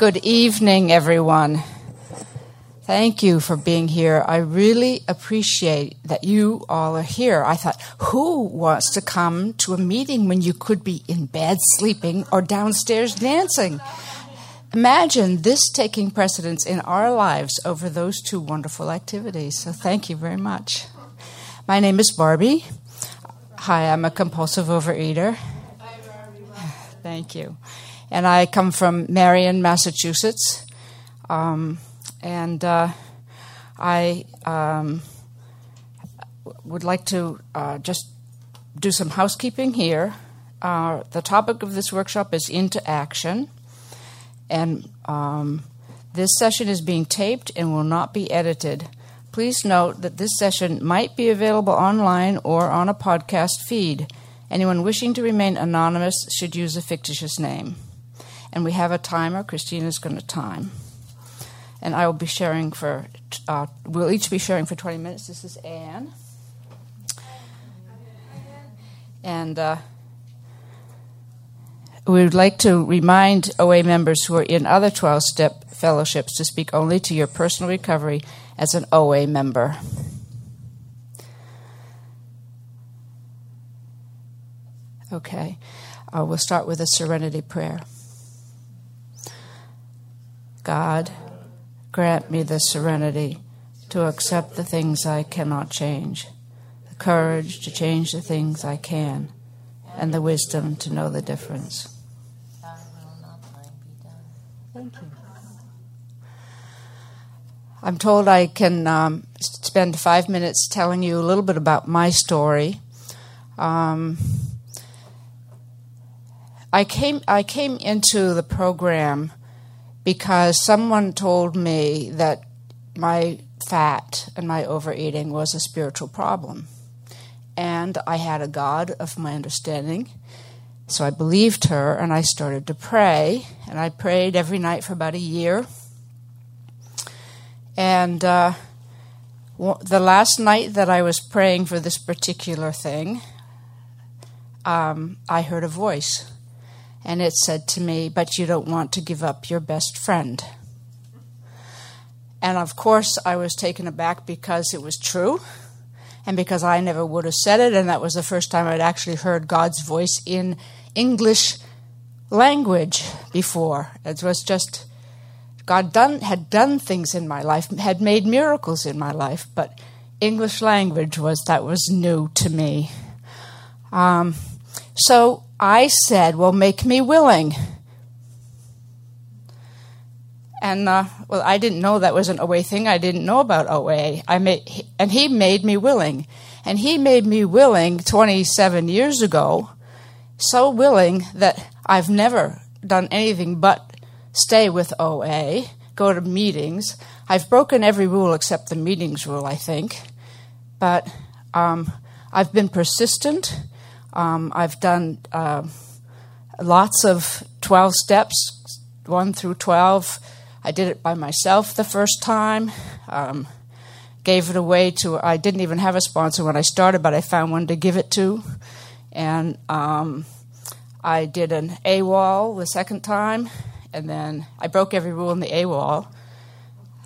Good evening, everyone. Thank you for being here. I really appreciate that you all are here. I thought, who wants to come to a meeting when you could be in bed sleeping or downstairs dancing? Imagine this taking precedence in our lives over those two wonderful activities. So, thank you very much. My name is Barbie. Hi, I'm a compulsive overeater. Hi Barbie Thank you. And I come from Marion, Massachusetts. Um, and uh, I um, would like to uh, just do some housekeeping here. Uh, the topic of this workshop is into action, and um, this session is being taped and will not be edited. Please note that this session might be available online or on a podcast feed. Anyone wishing to remain anonymous should use a fictitious name. And we have a timer. Christina is going to time and I will be sharing for, uh, we'll each be sharing for 20 minutes. This is Anne. And uh, we would like to remind OA members who are in other 12 step fellowships to speak only to your personal recovery as an OA member. Okay, uh, we'll start with a serenity prayer. God, Grant me the serenity to accept the things I cannot change, the courage to change the things I can, and the wisdom to know the difference. Thank you. I'm told I can um, spend five minutes telling you a little bit about my story. Um, I came I came into the program because someone told me that my fat and my overeating was a spiritual problem. And I had a God of my understanding. So I believed her and I started to pray. And I prayed every night for about a year. And uh, the last night that I was praying for this particular thing, um, I heard a voice and it said to me, But you don't want to give up your best friend. And of course, I was taken aback because it was true and because I never would have said it. And that was the first time I'd actually heard God's voice in English language before. It was just God done, had done things in my life, had made miracles in my life, but English language was that was new to me. Um, so I said, Well, make me willing. And uh, well, I didn't know that was an OA thing. I didn't know about OA. I made, and he made me willing. And he made me willing 27 years ago, so willing that I've never done anything but stay with OA, go to meetings. I've broken every rule except the meetings rule, I think. But um, I've been persistent um, I've done uh, lots of 12 steps, 1 through 12. I did it by myself the first time. Um, gave it away to, I didn't even have a sponsor when I started, but I found one to give it to. And um, I did an AWOL the second time, and then I broke every rule in the AWOL.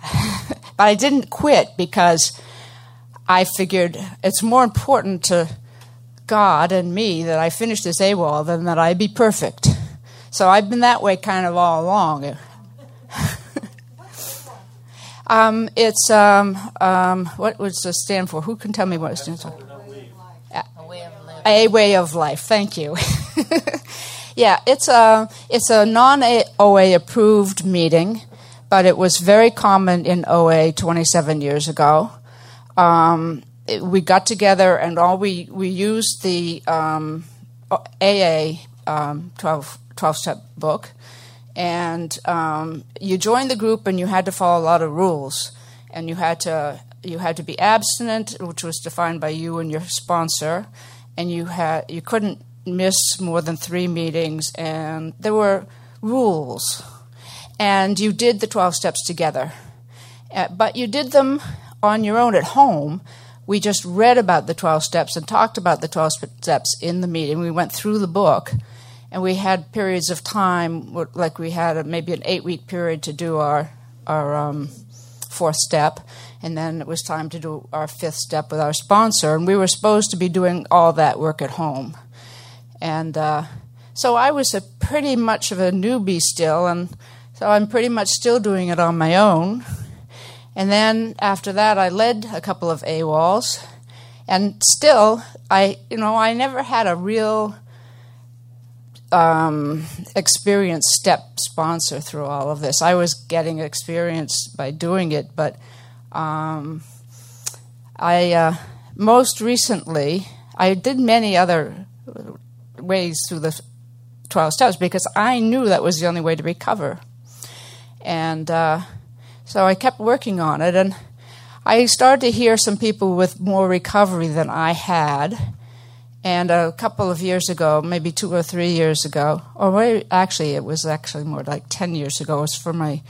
but I didn't quit because I figured it's more important to God and me that I finish this AWOL than that I be perfect. So I've been that way kind of all along. um, it's um, um, what does it stand for? Who can tell me what it stands for? A way of life. A way of life. Thank you. yeah, it's a it's a non OA approved meeting, but it was very common in OA 27 years ago. Um, we got together and all we, we used the um, AA um, 12, 12 step book. And um, you joined the group and you had to follow a lot of rules. And you had to you had to be abstinent, which was defined by you and your sponsor, and you had you couldn't miss more than three meetings, and there were rules. And you did the twelve steps together, uh, but you did them on your own at home we just read about the 12 steps and talked about the 12 steps in the meeting. We went through the book and we had periods of time, like we had a, maybe an eight week period to do our our um, fourth step, and then it was time to do our fifth step with our sponsor, and we were supposed to be doing all that work at home, and uh, so I was a pretty much of a newbie still, and so I'm pretty much still doing it on my own. And then after that, I led a couple of AWOLs, and still, I you know I never had a real um, experienced step sponsor through all of this. I was getting experience by doing it, but um, I uh, most recently I did many other ways through the 12 steps because I knew that was the only way to recover. And uh, so I kept working on it, and I started to hear some people with more recovery than I had and a couple of years ago, maybe two or three years ago, or actually, it was actually more like 10 years ago, it was for my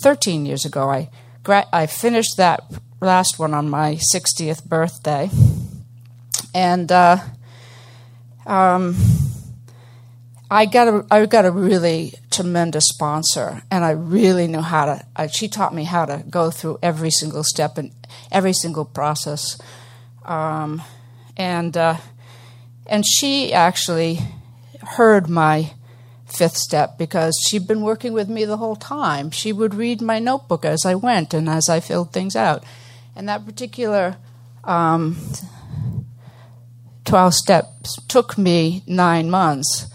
13 years ago, I, I finished that last one on my 60th birthday. And uh, um, I got a I got a really tremendous sponsor, and I really knew how to. I, she taught me how to go through every single step and every single process, um, and uh, and she actually heard my fifth step because she'd been working with me the whole time. She would read my notebook as I went and as I filled things out. And that particular um, 12 steps took me nine months.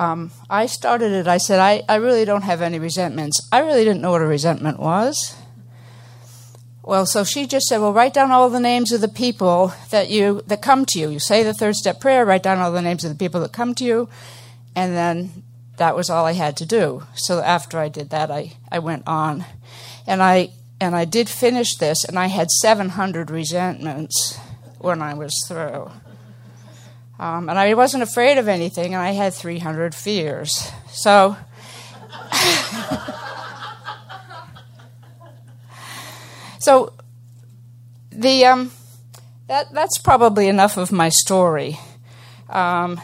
Um, I started it, I said, I, I really don't have any resentments. I really didn't know what a resentment was. Well, so she just said, "Well, write down all the names of the people that you that come to you. You say the third step prayer, write down all the names of the people that come to you." And then that was all I had to do. So after I did that, I I went on. And I and I did finish this and I had 700 resentments when I was through. Um, and I wasn't afraid of anything, and I had 300 fears. So So the um, that that's probably enough of my story. Um,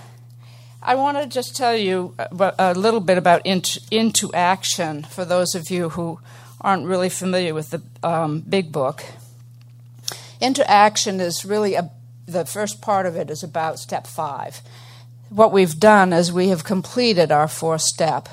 I want to just tell you a, a little bit about into, into, action for those of you who aren't really familiar with the um, big book. Into action is really a, the first part of it is about step five. What we've done is we have completed our fourth step.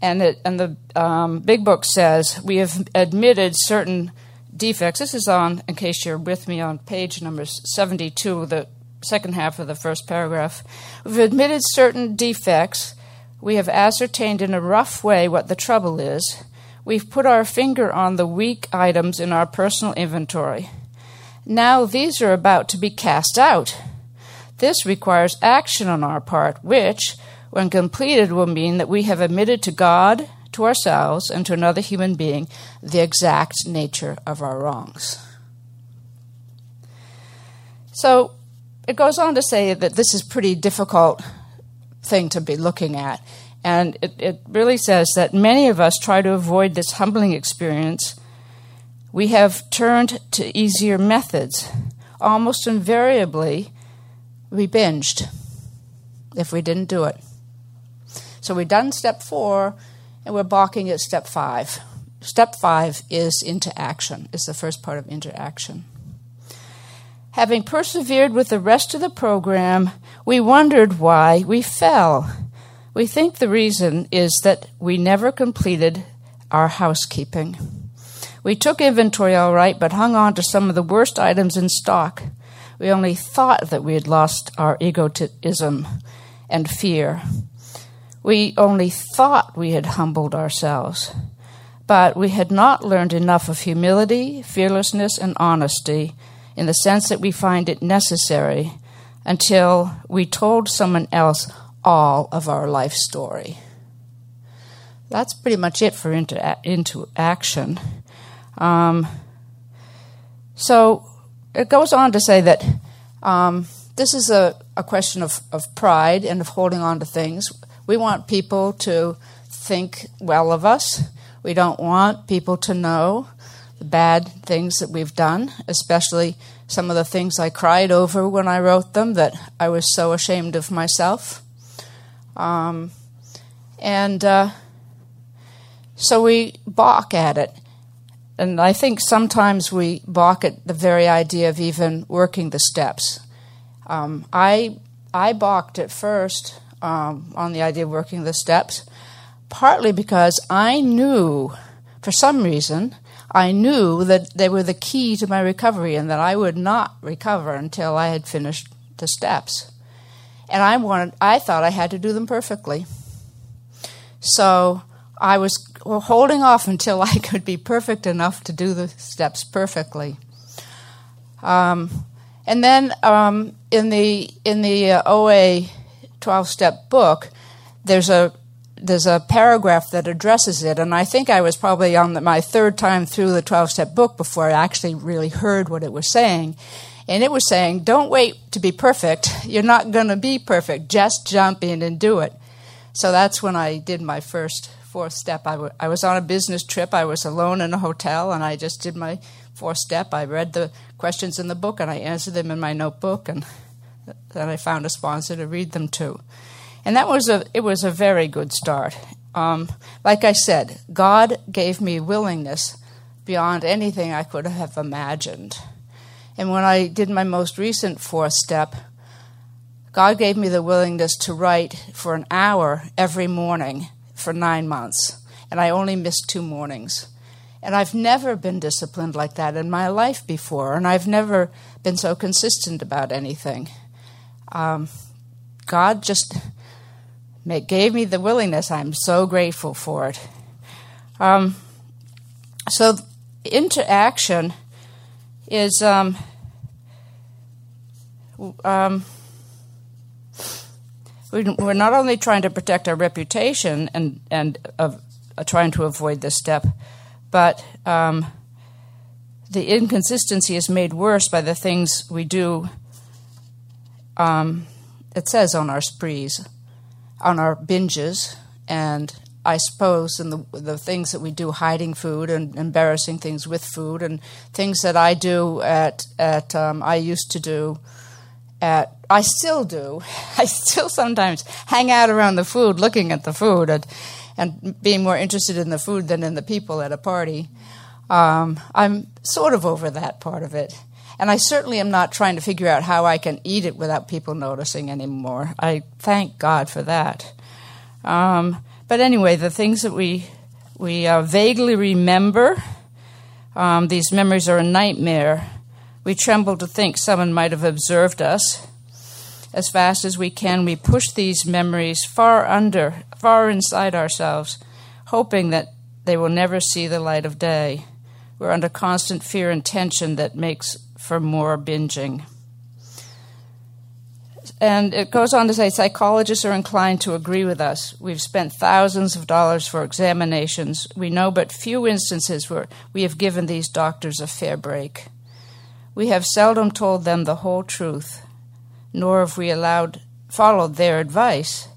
And, it, and the um, big book says we have admitted certain defects. This is on, in case you're with me, on page number 72, the second half of the first paragraph. We've admitted certain defects. We have ascertained in a rough way what the trouble is. We've put our finger on the weak items in our personal inventory. Now these are about to be cast out. This requires action on our part, which, when completed, will mean that we have admitted to God to ourselves and to another human being the exact nature of our wrongs. So it goes on to say that this is a pretty difficult thing to be looking at. And it, it really says that many of us try to avoid this humbling experience. We have turned to easier methods. Almost invariably, we binged if we didn't do it. So we've done step four, and we're balking at step five. Step five is into action, is the first part of into action. Having persevered with the rest of the program, we wondered why we fell. We think the reason is that we never completed our housekeeping. We took inventory all right, but hung on to some of the worst items in stock. We only thought that we had lost our egotism and fear. We only thought we had humbled ourselves, but we had not learned enough of humility, fearlessness, and honesty in the sense that we find it necessary until we told someone else all of our life story. That's pretty much it for into, into action. Um, so it goes on to say that um, this is a, a question of, of pride and of holding on to things. We want people to think well of us. We don't want people to know the bad things that we've done, especially some of the things I cried over when I wrote them that I was so ashamed of myself. Um, and uh, so we balk at it. And I think sometimes we balk at the very idea of even working the steps. Um, I, I balked at first um, on the idea of working the steps, partly because I knew, for some reason, I knew that they were the key to my recovery and that I would not recover until I had finished the steps. And I wanted I thought I had to do them perfectly. So I was holding off until I could be perfect enough to do the steps perfectly. Um, and then um, in the in the uh, OA twelve step book, there's a there's a paragraph that addresses it, and I think I was probably on the, my third time through the 12 step book before I actually really heard what it was saying. And it was saying, don't wait to be perfect. You're not going to be perfect. Just jump in and do it. So that's when I did my first fourth step. I, w- I was on a business trip. I was alone in a hotel, and I just did my fourth step. I read the questions in the book, and I answered them in my notebook, and then I found a sponsor to read them to and that was a it was a very good start. Um, like I said, God gave me willingness beyond anything I could have imagined. And when I did my most recent fourth step, God gave me the willingness to write for an hour every morning for nine months. And I only missed two mornings. And I've never been disciplined like that in my life before. And I've never been so consistent about anything. Um, God just it gave me the willingness. I'm so grateful for it. Um, so, into action is um, um, we're not only trying to protect our reputation and and uh, trying to avoid this step, but um, the inconsistency is made worse by the things we do. Um, it says on our sprees on our binges and I suppose in the the things that we do, hiding food and embarrassing things with food, and things that I do at at um, I used to do at I still do. I still sometimes hang out around the food, looking at the food, and and being more interested in the food than in the people at a party. Um, I'm sort of over that part of it. And I certainly am not trying to figure out how I can eat it without people noticing anymore. I thank God for that. Um, but anyway, the things that we we uh, vaguely remember, um, these memories are a nightmare. We tremble to think someone might have observed us. As fast as we can, we push these memories far under, far inside ourselves, hoping that they will never see the light of day. We're under constant fear and tension that makes for more binging. And it goes on to say psychologists are inclined to agree with us. We've spent thousands of dollars for examinations. We know but few instances where we have given these doctors a fair break. We have seldom told them the whole truth, nor have we allowed followed their advice.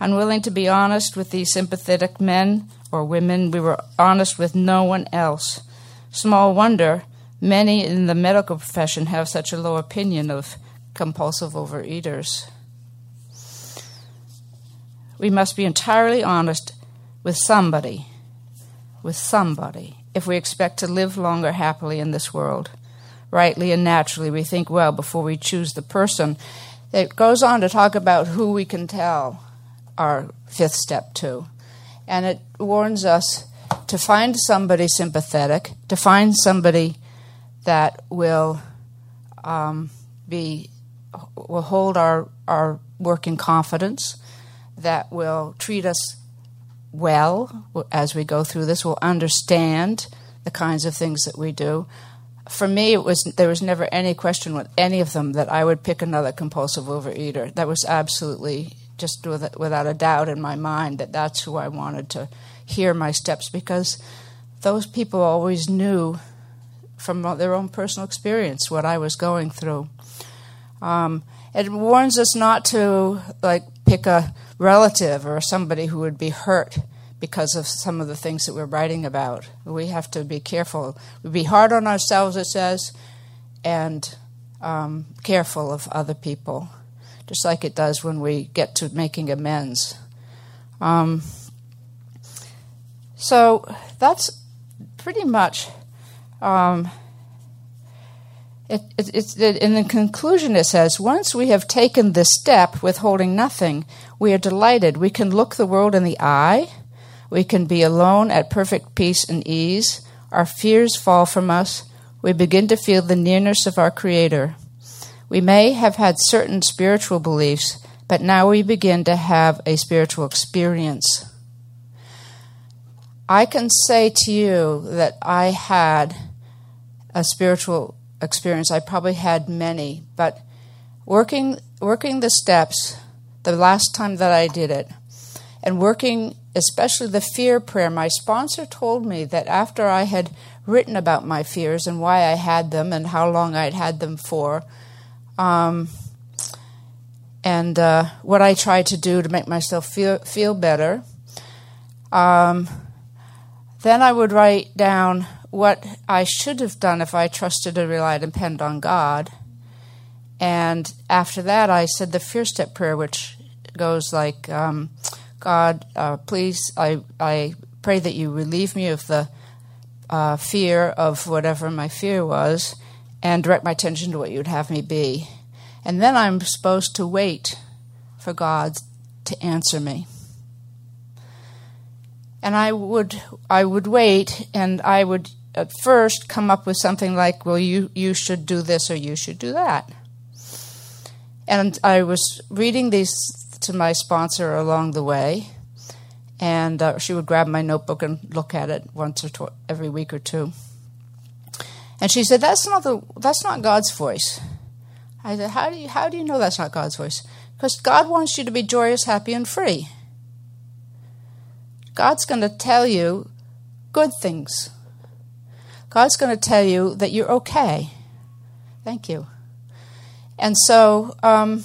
Unwilling to be honest with these sympathetic men or women, we were honest with no one else. Small wonder Many in the medical profession have such a low opinion of compulsive overeaters. We must be entirely honest with somebody, with somebody, if we expect to live longer happily in this world. Rightly and naturally, we think well before we choose the person. It goes on to talk about who we can tell our fifth step to. And it warns us to find somebody sympathetic, to find somebody that will um, be will hold our our work in confidence, that will treat us well as we go through this, will understand the kinds of things that we do. For me, it was there was never any question with any of them that I would pick another compulsive overeater. That was absolutely just without a doubt in my mind that that's who I wanted to hear my steps because those people always knew from their own personal experience what I was going through. Um, it warns us not to like pick a relative or somebody who would be hurt because of some of the things that we're writing about. We have to be careful. We be hard on ourselves, it says, and um, careful of other people, just like it does when we get to making amends. Um, so that's pretty much. Um, it, it, it, in the conclusion, it says, Once we have taken this step, withholding nothing, we are delighted. We can look the world in the eye. We can be alone at perfect peace and ease. Our fears fall from us. We begin to feel the nearness of our Creator. We may have had certain spiritual beliefs, but now we begin to have a spiritual experience. I can say to you that I had a spiritual experience. I probably had many, but working working the steps the last time that I did it, and working especially the fear prayer. My sponsor told me that after I had written about my fears and why I had them and how long I'd had them for, um, and uh, what I tried to do to make myself feel feel better. Um, then I would write down what I should have done if I trusted and relied and depended on God. And after that, I said the fear step prayer, which goes like, um, God, uh, please, I, I pray that you relieve me of the uh, fear of whatever my fear was and direct my attention to what you'd have me be. And then I'm supposed to wait for God to answer me and I would I would wait and I would at first come up with something like, well, you, you should do this or you should do that. And I was reading these to my sponsor along the way, and uh, she would grab my notebook and look at it once or tw- every week or two. And she said, "That's not the that's not God's voice." I said, "How do you how do you know that's not God's voice?" Because God wants you to be joyous, happy, and free. God's going to tell you good things. God's going to tell you that you're okay. Thank you. And so um,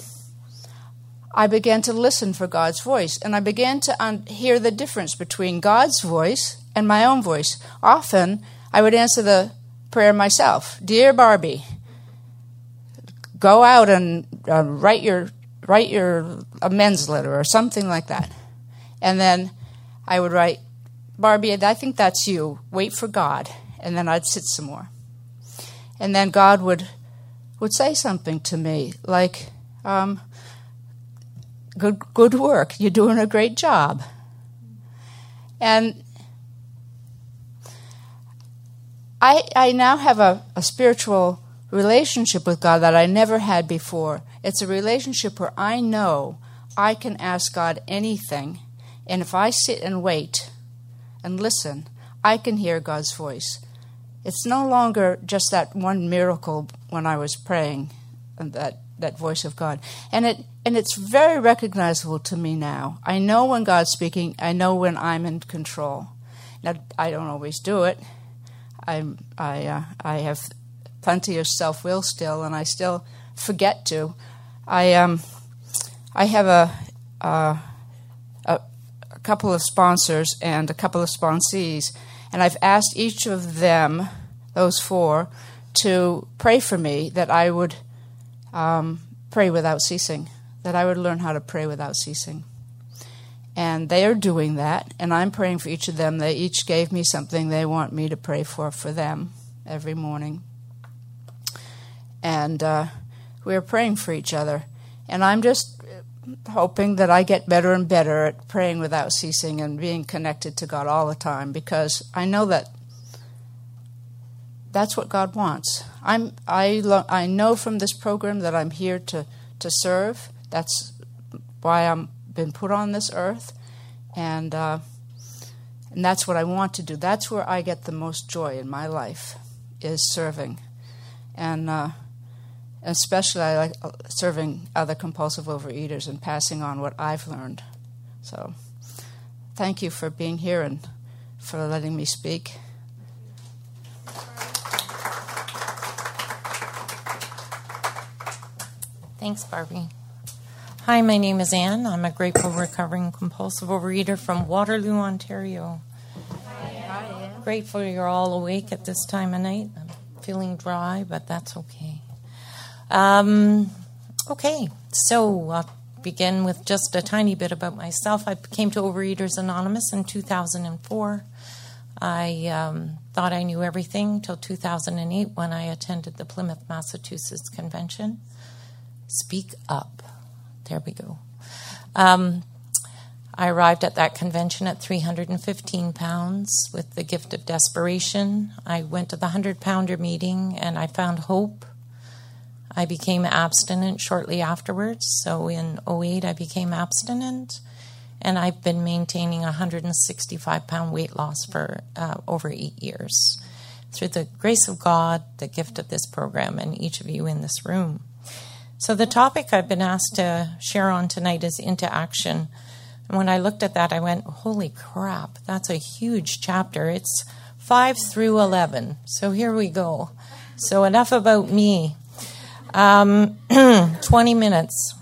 I began to listen for God's voice, and I began to un- hear the difference between God's voice and my own voice. Often I would answer the prayer myself Dear Barbie, go out and uh, write your write your amends letter or something like that. And then I would write, Barbie, I think that's you. Wait for God and then I'd sit some more. And then God would would say something to me like, um, "Good, good work. You're doing a great job." And I I now have a, a spiritual relationship with God that I never had before. It's a relationship where I know I can ask God anything, and if I sit and wait and listen, I can hear God's voice. It's no longer just that one miracle when I was praying and that, that voice of God. And it and it's very recognizable to me now. I know when God's speaking, I know when I'm in control. Now I don't always do it. I'm I uh, I have plenty of self will still and I still forget to. I um I have a a, a couple of sponsors and a couple of sponsees and I've asked each of them, those four, to pray for me that I would um, pray without ceasing, that I would learn how to pray without ceasing. And they are doing that, and I'm praying for each of them. They each gave me something they want me to pray for for them every morning. And uh, we're praying for each other. And I'm just hoping that I get better and better at praying without ceasing and being connected to God all the time because I know that that's what God wants. I'm I lo- I know from this program that I'm here to to serve. That's why I'm been put on this earth, and uh, and that's what I want to do. That's where I get the most joy in my life is serving, and. Uh, especially I like uh, serving other compulsive overeaters and passing on what I've learned. So, thank you for being here and for letting me speak. Thanks, Barbie. Hi, my name is Anne. I'm a grateful recovering compulsive overeater from Waterloo, Ontario. Hi, Grateful you're all awake at this time of night. I'm feeling dry, but that's okay. Um, okay, so I'll begin with just a tiny bit about myself. I came to Overeaters Anonymous in 2004. I um, thought I knew everything till 2008 when I attended the Plymouth, Massachusetts convention. Speak up. There we go. Um, I arrived at that convention at 315 pounds with the gift of desperation. I went to the 100 pounder meeting and I found hope. I became abstinent shortly afterwards. So in 08, I became abstinent. And I've been maintaining a 165 pound weight loss for uh, over eight years through the grace of God, the gift of this program, and each of you in this room. So, the topic I've been asked to share on tonight is into action and when I looked at that, I went, holy crap, that's a huge chapter. It's 5 through 11. So here we go. So enough about me. Um, 20 minutes.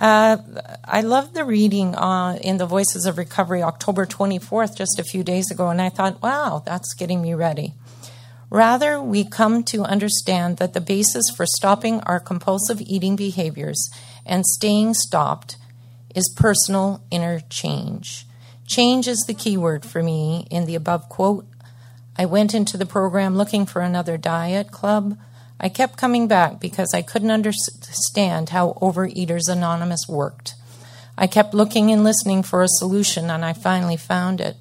Uh, I loved the reading uh, in the Voices of Recovery, October 24th, just a few days ago, and I thought, wow, that's getting me ready. Rather, we come to understand that the basis for stopping our compulsive eating behaviors and staying stopped is personal inner change. Change is the key word for me in the above quote. I went into the program looking for another diet club. I kept coming back because I couldn't understand how Overeaters Anonymous worked. I kept looking and listening for a solution, and I finally found it.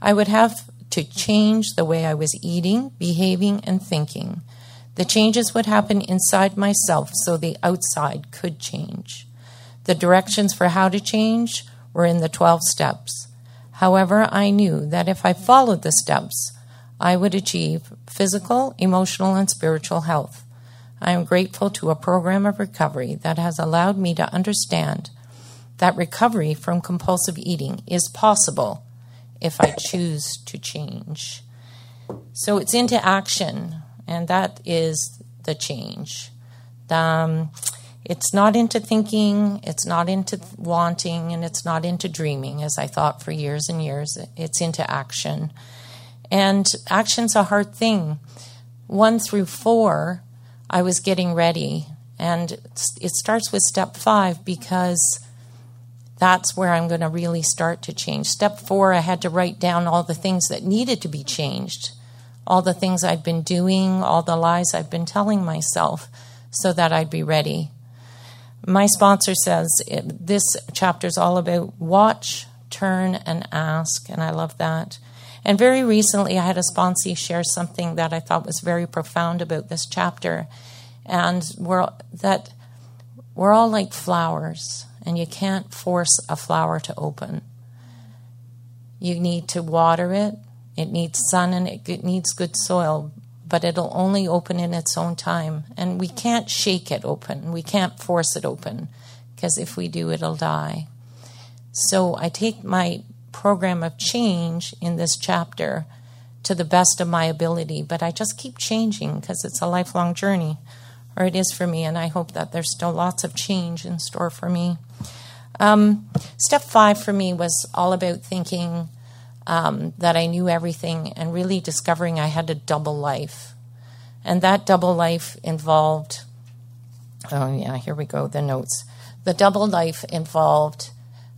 I would have to change the way I was eating, behaving, and thinking. The changes would happen inside myself so the outside could change. The directions for how to change were in the 12 steps. However, I knew that if I followed the steps, I would achieve physical, emotional, and spiritual health. I am grateful to a program of recovery that has allowed me to understand that recovery from compulsive eating is possible if I choose to change. So it's into action, and that is the change. Um, it's not into thinking, it's not into wanting, and it's not into dreaming, as I thought for years and years. It's into action. And action's a hard thing. One through four, I was getting ready. And it starts with step five because that's where I'm going to really start to change. Step four, I had to write down all the things that needed to be changed, all the things I'd been doing, all the lies I've been telling myself so that I'd be ready. My sponsor says this chapter is all about watch, turn, and ask, and I love that. And very recently, I had a sponsee share something that I thought was very profound about this chapter, and we're that we're all like flowers, and you can't force a flower to open. You need to water it. It needs sun and it needs good soil, but it'll only open in its own time. And we can't shake it open, we can't force it open, because if we do, it'll die. So I take my program of change in this chapter to the best of my ability, but I just keep changing because it's a lifelong journey, or it is for me, and I hope that there's still lots of change in store for me. Um, step five for me was all about thinking um, that I knew everything and really discovering I had a double life. And that double life involved, oh, yeah, here we go, the notes. The double life involved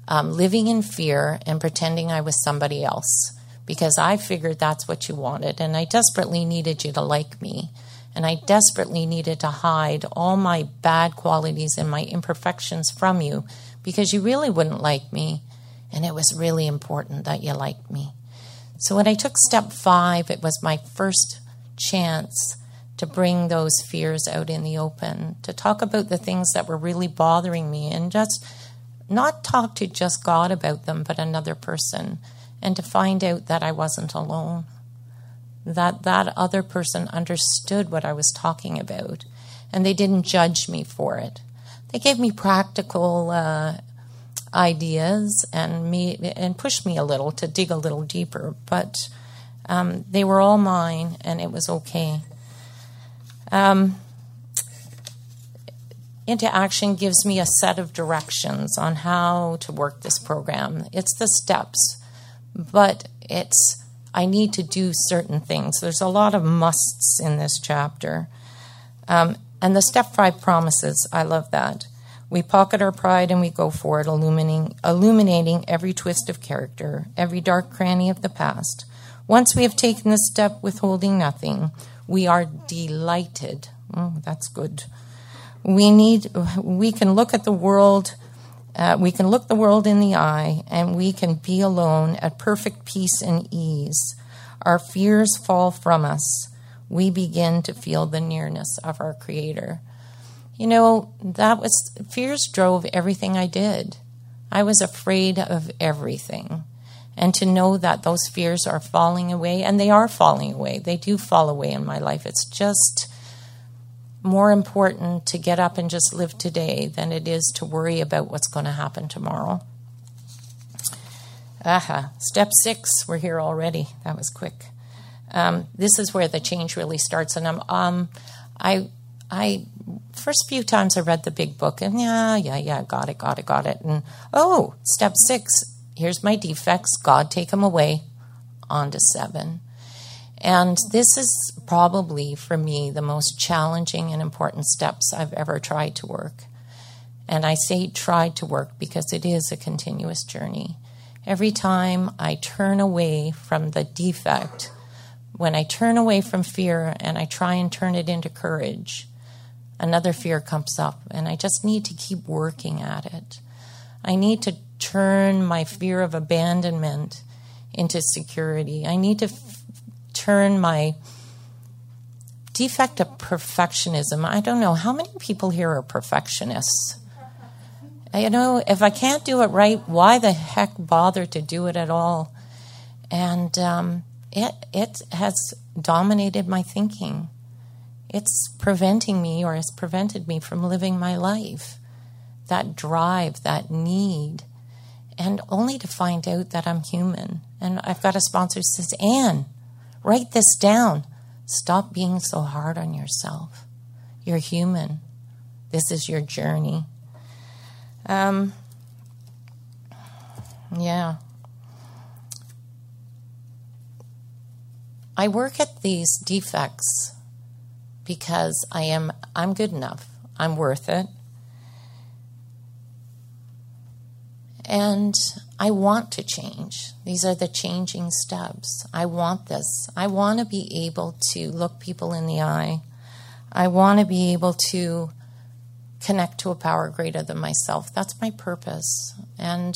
um, living in fear and pretending I was somebody else because I figured that's what you wanted. And I desperately needed you to like me. And I desperately needed to hide all my bad qualities and my imperfections from you because you really wouldn't like me and it was really important that you liked me. So when I took step five, it was my first chance to bring those fears out in the open, to talk about the things that were really bothering me, and just not talk to just God about them, but another person, and to find out that I wasn't alone, that that other person understood what I was talking about, and they didn't judge me for it. They gave me practical uh, ideas and me and pushed me a little to dig a little deeper. But um, they were all mine, and it was okay. Um, into action gives me a set of directions on how to work this program. It's the steps, but it's I need to do certain things. There's a lot of musts in this chapter. Um, and the step five promises, I love that. We pocket our pride and we go for it, illuminating, illuminating every twist of character, every dark cranny of the past. Once we have taken the step withholding nothing, we are delighted. Oh, that's good. We need, we can look at the world, uh, we can look the world in the eye, and we can be alone at perfect peace and ease. Our fears fall from us. We begin to feel the nearness of our Creator. You know, that was fears drove everything I did. I was afraid of everything. And to know that those fears are falling away, and they are falling away, they do fall away in my life. It's just more important to get up and just live today than it is to worry about what's going to happen tomorrow. Aha, step six, we're here already. That was quick. Um, this is where the change really starts. And I'm, um, I, I, first few times I read the big book, and yeah, yeah, yeah, got it, got it, got it. And oh, step six, here's my defects. God, take them away. On to seven. And this is probably for me the most challenging and important steps I've ever tried to work. And I say tried to work because it is a continuous journey. Every time I turn away from the defect, when I turn away from fear and I try and turn it into courage, another fear comes up, and I just need to keep working at it. I need to turn my fear of abandonment into security. I need to turn my defect of perfectionism. I don't know how many people here are perfectionists. You know, if I can't do it right, why the heck bother to do it at all? And um, it it has dominated my thinking. It's preventing me, or has prevented me from living my life. That drive, that need, and only to find out that I'm human. And I've got a sponsor who says, "Anne, write this down. Stop being so hard on yourself. You're human. This is your journey." Um, yeah. I work at these defects because I am I'm good enough. I'm worth it. And I want to change. These are the changing steps. I want this. I want to be able to look people in the eye. I want to be able to connect to a power greater than myself. That's my purpose. And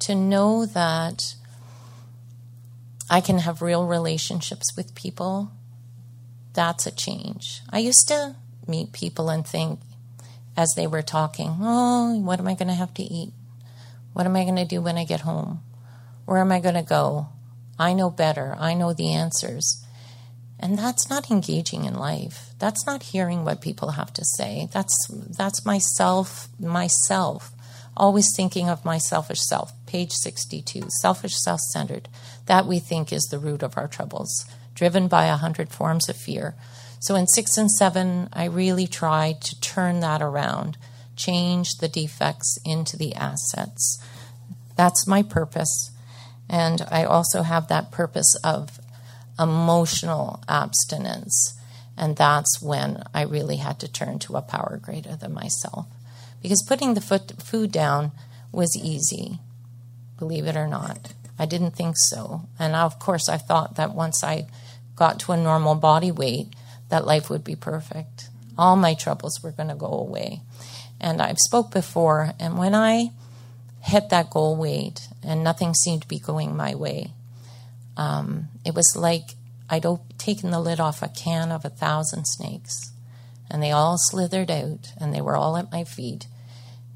to know that I can have real relationships with people, that's a change. I used to meet people and think, as they were talking, oh, what am I going to have to eat? What am I going to do when I get home? Where am I going to go? I know better. I know the answers. And that's not engaging in life. That's not hearing what people have to say. That's that's myself, myself, always thinking of my selfish self. Page 62, selfish, self-centered. That we think is the root of our troubles, driven by a hundred forms of fear. So in 6 and 7, I really tried to turn that around, change the defects into the assets. That's my purpose. And I also have that purpose of emotional abstinence. And that's when I really had to turn to a power greater than myself. Because putting the foot, food down was easy, believe it or not. I didn't think so. And of course, I thought that once I got to a normal body weight, that life would be perfect. All my troubles were going to go away. And I've spoke before, and when I hit that goal weight and nothing seemed to be going my way, um, it was like I'd op- taken the lid off a can of a thousand snakes, and they all slithered out, and they were all at my feet,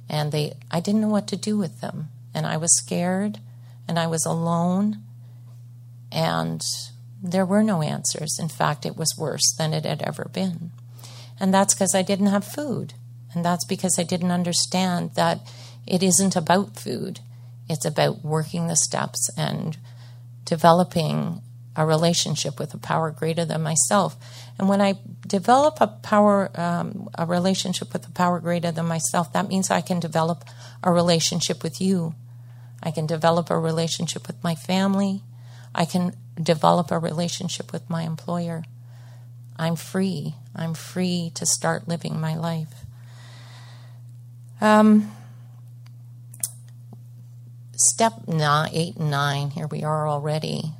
and they I didn't know what to do with them, and I was scared, and I was alone, and there were no answers. In fact, it was worse than it had ever been, and that's because I didn't have food, and that's because I didn't understand that it isn't about food; it's about working the steps and developing a relationship with a power greater than myself. And when I develop a power, um, a relationship with a power greater than myself, that means I can develop a relationship with you. I can develop a relationship with my family. I can develop a relationship with my employer. I'm free. I'm free to start living my life. Um, step nine, eight and nine, here we are already.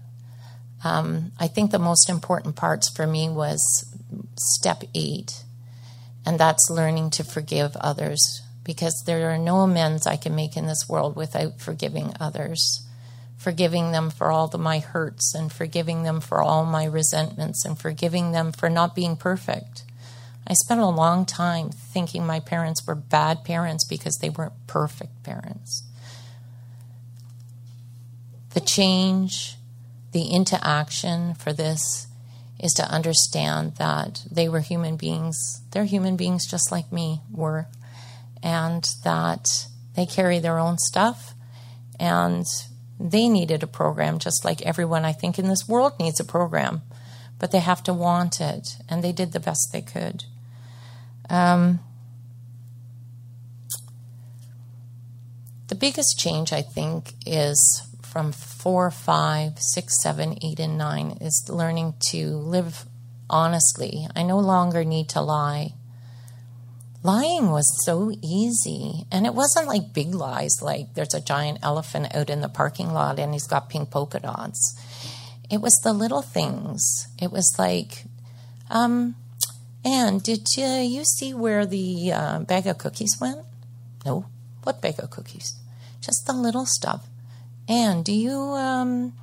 Um, I think the most important parts for me was step eight, and that's learning to forgive others because there are no amends I can make in this world without forgiving others. Forgiving them for all the, my hurts, and forgiving them for all my resentments, and forgiving them for not being perfect. I spent a long time thinking my parents were bad parents because they weren't perfect parents. The change, the into action for this is to understand that they were human beings. They're human beings just like me were, and that they carry their own stuff, and they needed a program just like everyone I think in this world needs a program, but they have to want it, and they did the best they could. Um, the biggest change, I think, is from four, five, six, seven, eight, and nine is learning to live honestly. I no longer need to lie. Lying was so easy, and it wasn't like big lies, like there's a giant elephant out in the parking lot and he's got pink polka dots. It was the little things. It was like, um, Anne, did you, you see where the uh, bag of cookies went? No. What bag of cookies? Just the little stuff. Anne, do you um,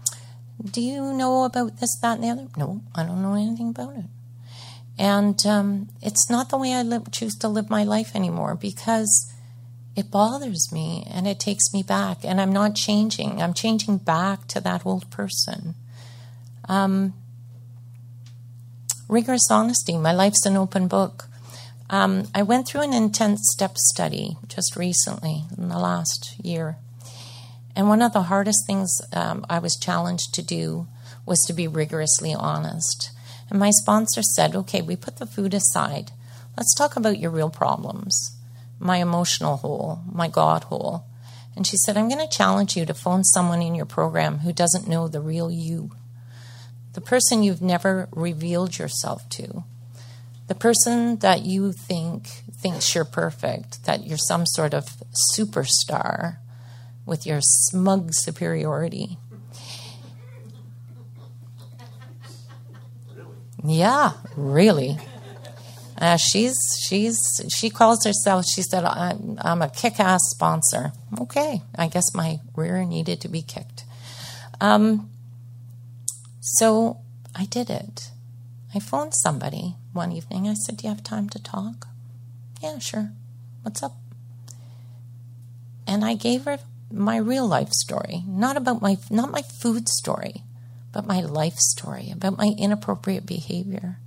do you know about this, that, and the other? No, I don't know anything about it. And um, it's not the way I live, choose to live my life anymore because it bothers me and it takes me back. And I'm not changing. I'm changing back to that old person. Um, rigorous honesty. My life's an open book. Um, I went through an intense step study just recently in the last year. And one of the hardest things um, I was challenged to do was to be rigorously honest. And my sponsor said, okay, we put the food aside. Let's talk about your real problems my emotional hole, my God hole. And she said, I'm going to challenge you to phone someone in your program who doesn't know the real you, the person you've never revealed yourself to, the person that you think thinks you're perfect, that you're some sort of superstar with your smug superiority. Yeah, really. Uh, she's she's she calls herself. She said, "I'm, I'm a kick-ass sponsor." Okay, I guess my rear needed to be kicked. Um, so I did it. I phoned somebody one evening. I said, "Do you have time to talk?" Yeah, sure. What's up? And I gave her my real life story, not about my not my food story, but my life story, about my inappropriate behavior,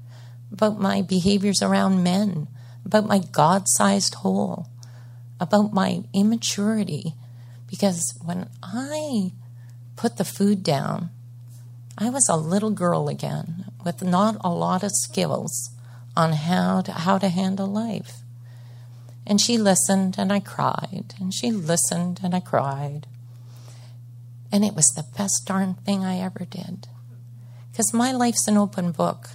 about my behaviors around men, about my God-sized hole, about my immaturity because when I put the food down, I was a little girl again with not a lot of skills on how to, how to handle life. And she listened and I cried, and she listened and I cried. And it was the best darn thing I ever did. Because my life's an open book.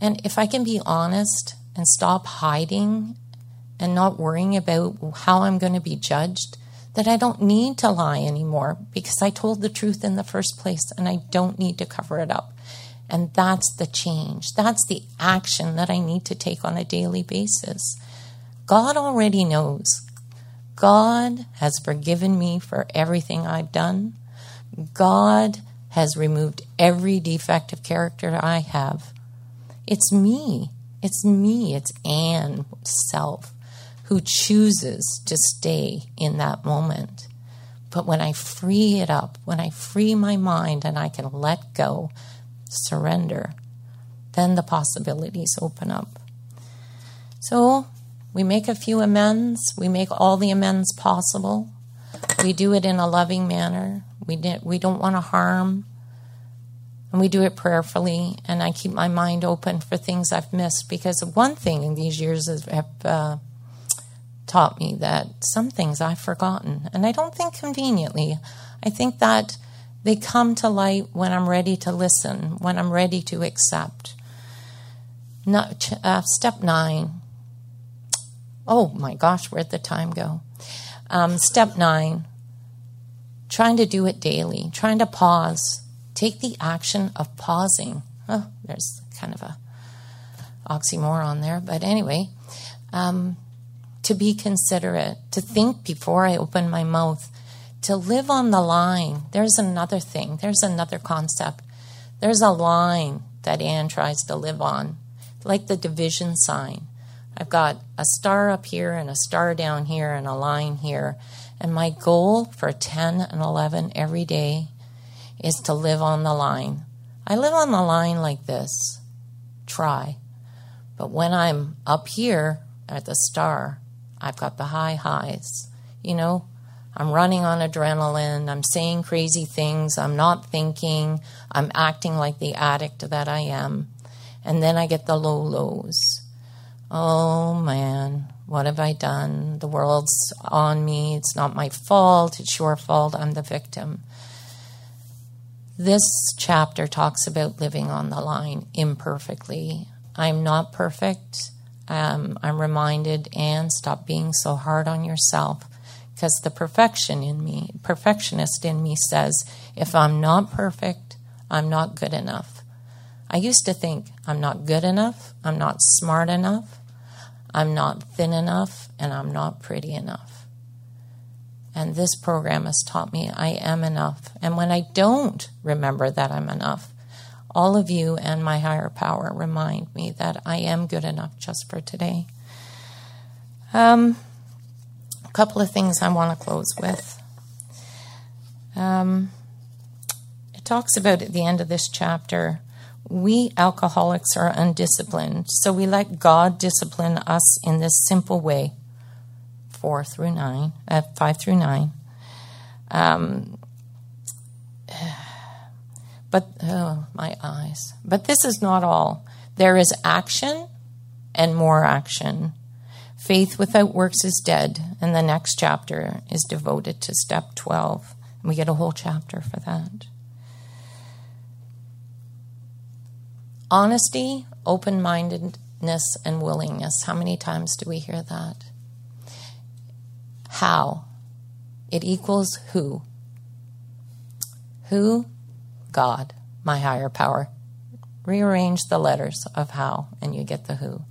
And if I can be honest and stop hiding and not worrying about how I'm going to be judged, that I don't need to lie anymore because I told the truth in the first place and I don't need to cover it up. And that's the change. That's the action that I need to take on a daily basis. God already knows. God has forgiven me for everything I've done. God has removed every defect of character I have. It's me. It's me. It's Anne self who chooses to stay in that moment. But when I free it up, when I free my mind and I can let go, surrender, then the possibilities open up. So we make a few amends. We make all the amends possible. We do it in a loving manner. We, we don't want to harm. And we do it prayerfully. And I keep my mind open for things I've missed because one thing in these years have uh, taught me that some things I've forgotten. And I don't think conveniently. I think that they come to light when I'm ready to listen, when I'm ready to accept. Not, uh, step nine Oh my gosh, where'd the time go? Um, step nine, trying to do it daily, trying to pause. Take the action of pausing. Oh, there's kind of a oxymoron there, but anyway, um, to be considerate, to think before I open my mouth, to live on the line. There's another thing, there's another concept. There's a line that Anne tries to live on, like the division sign. I've got a star up here and a star down here and a line here. And my goal for 10 and 11 every day is to live on the line. I live on the line like this try. But when I'm up here at the star, I've got the high highs. You know, I'm running on adrenaline. I'm saying crazy things. I'm not thinking. I'm acting like the addict that I am. And then I get the low lows. Oh man, what have I done? The world's on me. It's not my fault. It's your fault. I'm the victim. This chapter talks about living on the line imperfectly. I'm not perfect. Um, I'm reminded, and stop being so hard on yourself because the perfection in me, perfectionist in me says, if I'm not perfect, I'm not good enough. I used to think I'm not good enough, I'm not smart enough, I'm not thin enough, and I'm not pretty enough. And this program has taught me I am enough. And when I don't remember that I'm enough, all of you and my higher power remind me that I am good enough just for today. Um, a couple of things I want to close with. Um, it talks about at the end of this chapter we alcoholics are undisciplined, so we let God discipline us in this simple way. Four through nine, uh, five through nine. Um, but oh, my eyes. But this is not all. There is action and more action. Faith without works is dead, and the next chapter is devoted to step 12. And we get a whole chapter for that. Honesty, open mindedness, and willingness. How many times do we hear that? How? It equals who? Who? God, my higher power. Rearrange the letters of how, and you get the who.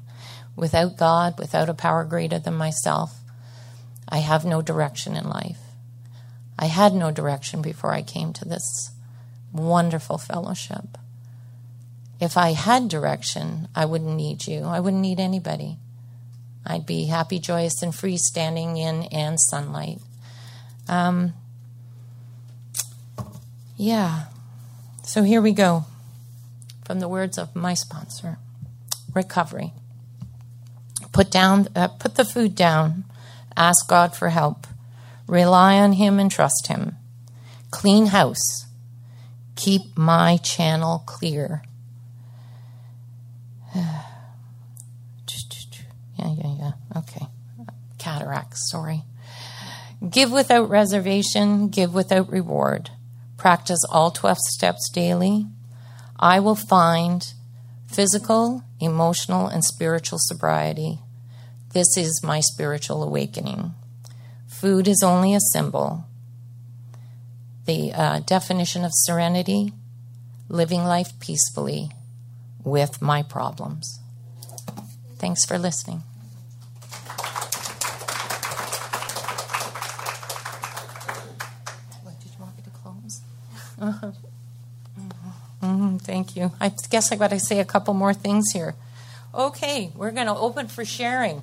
Without God, without a power greater than myself, I have no direction in life. I had no direction before I came to this wonderful fellowship. If I had direction, I wouldn't need you. I wouldn't need anybody. I'd be happy, joyous, and free standing in and sunlight. Um, yeah. So here we go from the words of my sponsor recovery. Put down, uh, put the food down. Ask God for help. Rely on Him and trust Him. Clean house. Keep my channel clear. yeah, yeah, yeah. Okay. Cataracts, sorry. Give without reservation, give without reward. Practice all 12 steps daily. I will find physical, emotional, and spiritual sobriety. This is my spiritual awakening. Food is only a symbol. The uh, definition of serenity living life peacefully with my problems. Thanks for listening. What, did you want me to close? Uh-huh. Mm-hmm, thank you. I guess I got to say a couple more things here. Okay, we're going to open for sharing.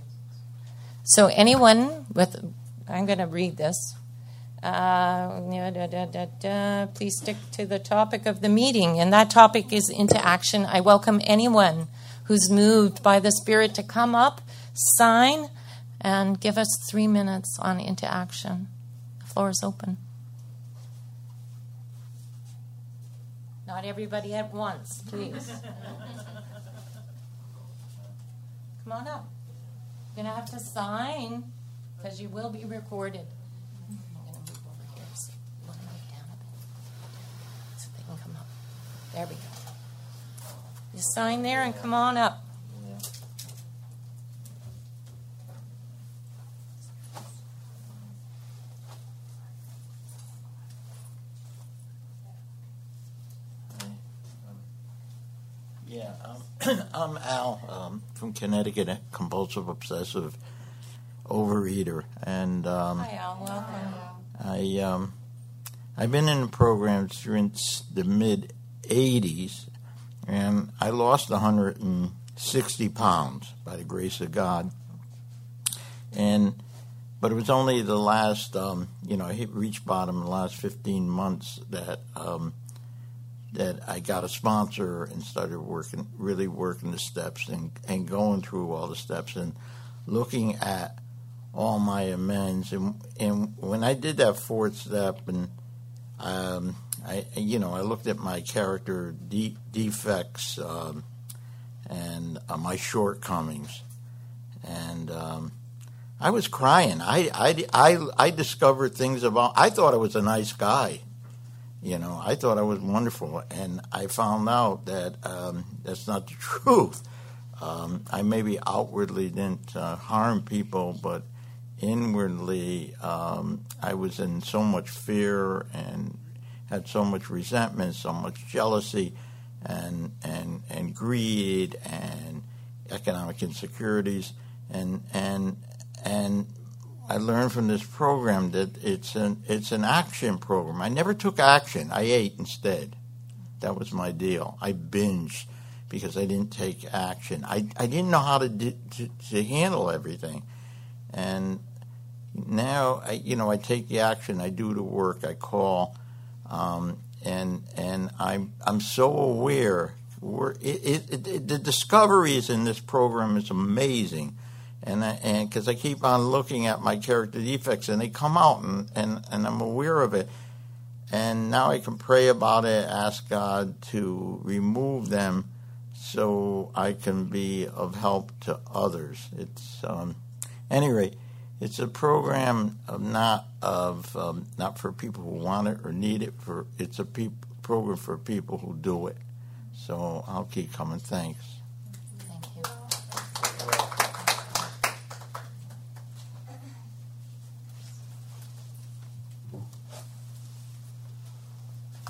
So, anyone with, I'm going to read this. Uh, da, da, da, please stick to the topic of the meeting, and that topic is into action. I welcome anyone who's moved by the Spirit to come up, sign, and give us three minutes on into action. The floor is open. Not everybody at once, please. Come on up. You're going to have to sign because you will be recorded. I'm going to move over here want down a bit so they can come up. There we go. You sign there and come on up. Yeah, um, I'm Al um, from Connecticut, a compulsive obsessive overeater, and um, Hi, Al. Welcome. I um, I've been in the program since the mid '80s, and I lost 160 pounds by the grace of God, and but it was only the last um, you know I hit reach bottom in the last 15 months that um, that I got a sponsor and started working, really working the steps and, and going through all the steps and looking at all my amends. And, and when I did that fourth step, and um, I, you know, I looked at my character de- defects um, and uh, my shortcomings, and um, I was crying. I, I, I, I discovered things about. I thought I was a nice guy you know, I thought I was wonderful, and I found out that um, that's not the truth. Um, I maybe outwardly didn't uh, harm people, but inwardly um, I was in so much fear and had so much resentment, so much jealousy, and and and greed and economic insecurities, and and and I learned from this program that it's an it's an action program. I never took action. I ate instead. That was my deal. I binged because I didn't take action. I, I didn't know how to, to to handle everything, and now I you know I take the action. I do the work. I call, um, and and I'm I'm so aware. It, it, it, the discoveries in this program is amazing and and because I keep on looking at my character defects and they come out and, and, and I'm aware of it. And now I can pray about it ask God to remove them so I can be of help to others. It's um, any rate it's a program of not of um, not for people who want it or need it for it's a pe- program for people who do it. So I'll keep coming. Thanks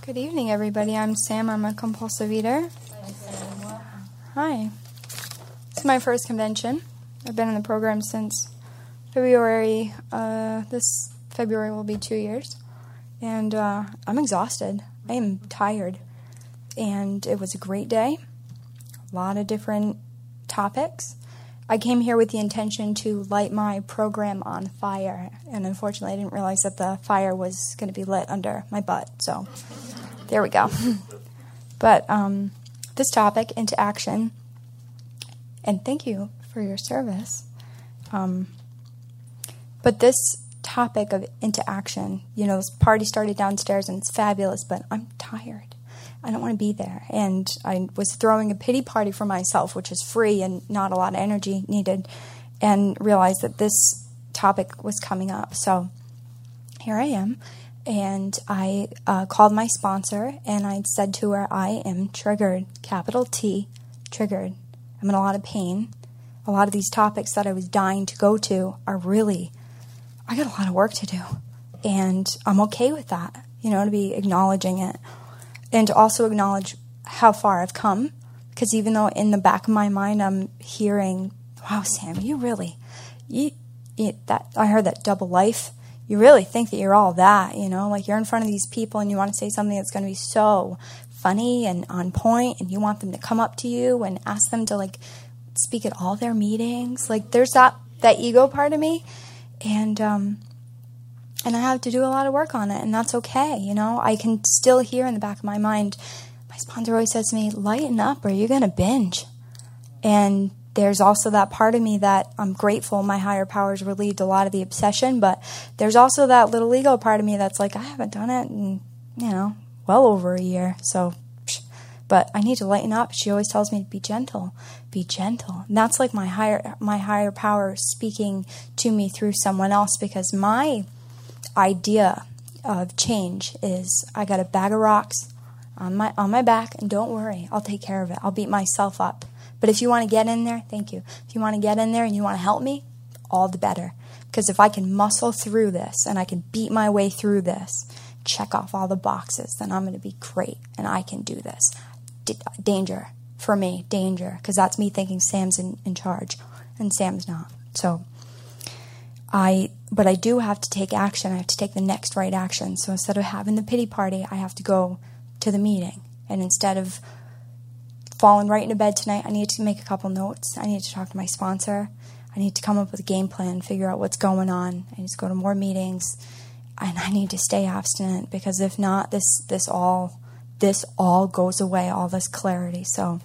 Good evening, everybody. I'm Sam. I'm a compulsive eater. Hi. Is my first convention. I've been in the program since February. Uh, this February will be two years. And uh, I'm exhausted. I am tired. And it was a great day. A lot of different topics. I came here with the intention to light my program on fire. And unfortunately, I didn't realize that the fire was going to be lit under my butt. So. There we go. but um, this topic, into action, and thank you for your service. Um, but this topic of into action, you know, this party started downstairs and it's fabulous, but I'm tired. I don't want to be there. And I was throwing a pity party for myself, which is free and not a lot of energy needed, and realized that this topic was coming up. So here I am and I uh, called my sponsor and I said to her, I am triggered, capital T, triggered. I'm in a lot of pain. A lot of these topics that I was dying to go to are really, I got a lot of work to do. And I'm okay with that, you know, to be acknowledging it. And to also acknowledge how far I've come. Because even though in the back of my mind I'm hearing, wow, Sam, you really, you, you that I heard that double life you really think that you're all that, you know, like you're in front of these people and you want to say something that's going to be so funny and on point and you want them to come up to you and ask them to like speak at all their meetings. Like there's that that ego part of me and um and I have to do a lot of work on it and that's okay, you know. I can still hear in the back of my mind my sponsor always says to me, "Lighten up or you're going to binge." And there's also that part of me that I'm grateful my higher powers relieved a lot of the obsession, but there's also that little ego part of me that's like, I haven't done it in, you know, well over a year. So, but I need to lighten up. She always tells me to be gentle, be gentle. And that's like my higher, my higher power speaking to me through someone else because my idea of change is I got a bag of rocks on my, on my back and don't worry, I'll take care of it. I'll beat myself up. But if you want to get in there, thank you. If you want to get in there and you want to help me, all the better. Because if I can muscle through this and I can beat my way through this, check off all the boxes, then I'm going to be great and I can do this. D- danger. for me, danger, because that's me thinking Sam's in, in charge, and Sam's not. So I, but I do have to take action. I have to take the next right action. So instead of having the pity party, I have to go to the meeting. And instead of falling right into bed tonight, I need to make a couple notes. I need to talk to my sponsor. I need to come up with a game plan, figure out what's going on. I need to go to more meetings, and I need to stay abstinent because if not, this this all this all goes away, all this clarity. So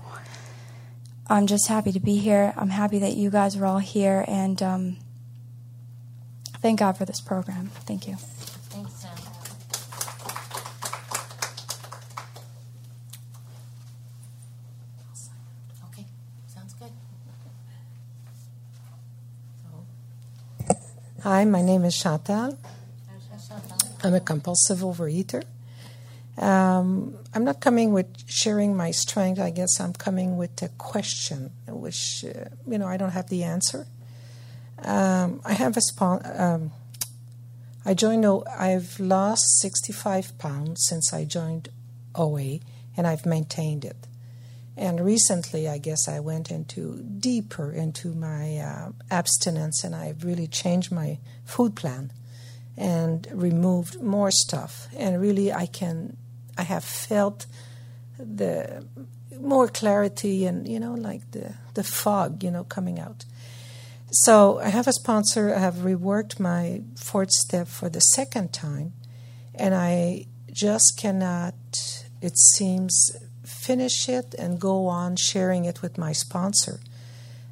I'm just happy to be here. I'm happy that you guys are all here, and um, thank God for this program. Thank you. Thanks, Sam. Okay, sounds good. Hi, my name is Chantal. I'm a compulsive overeater. Um, I'm not coming with sharing my strength. I guess I'm coming with a question, which uh, you know I don't have the answer. Um, I have a spon- um, I joined. O- I've lost 65 pounds since I joined OA, and I've maintained it. And recently, I guess I went into deeper into my uh, abstinence, and I've really changed my food plan and removed more stuff. And really, I can, I have felt the more clarity and you know, like the the fog, you know, coming out. So I have a sponsor. I have reworked my fourth step for the second time, and I just cannot. It seems finish it and go on sharing it with my sponsor.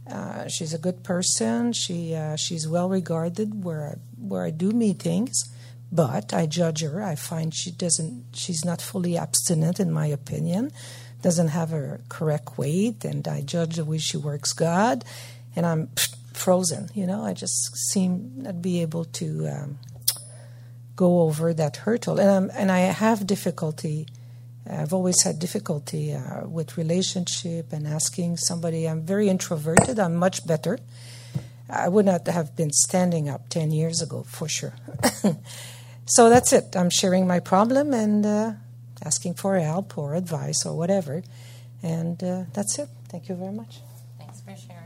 Uh, she's a good person. She uh, she's well regarded where I, where I do meetings, but I judge her. I find she doesn't. She's not fully abstinent, in my opinion. Doesn't have a correct weight, and I judge the way she works God, and I'm frozen. You know, I just seem not be able to um, go over that hurdle, and I'm, and I have difficulty. I've always had difficulty uh, with relationship and asking somebody. I'm very introverted. I'm much better. I would not have been standing up 10 years ago, for sure. so that's it. I'm sharing my problem and uh, asking for help or advice or whatever. And uh, that's it. Thank you very much. Thanks for sharing.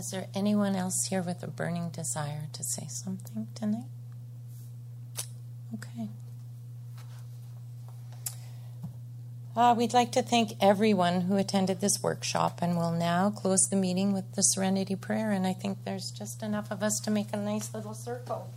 Is there anyone else here with a burning desire to say something tonight? Okay. Uh, we'd like to thank everyone who attended this workshop, and we'll now close the meeting with the Serenity Prayer. And I think there's just enough of us to make a nice little circle.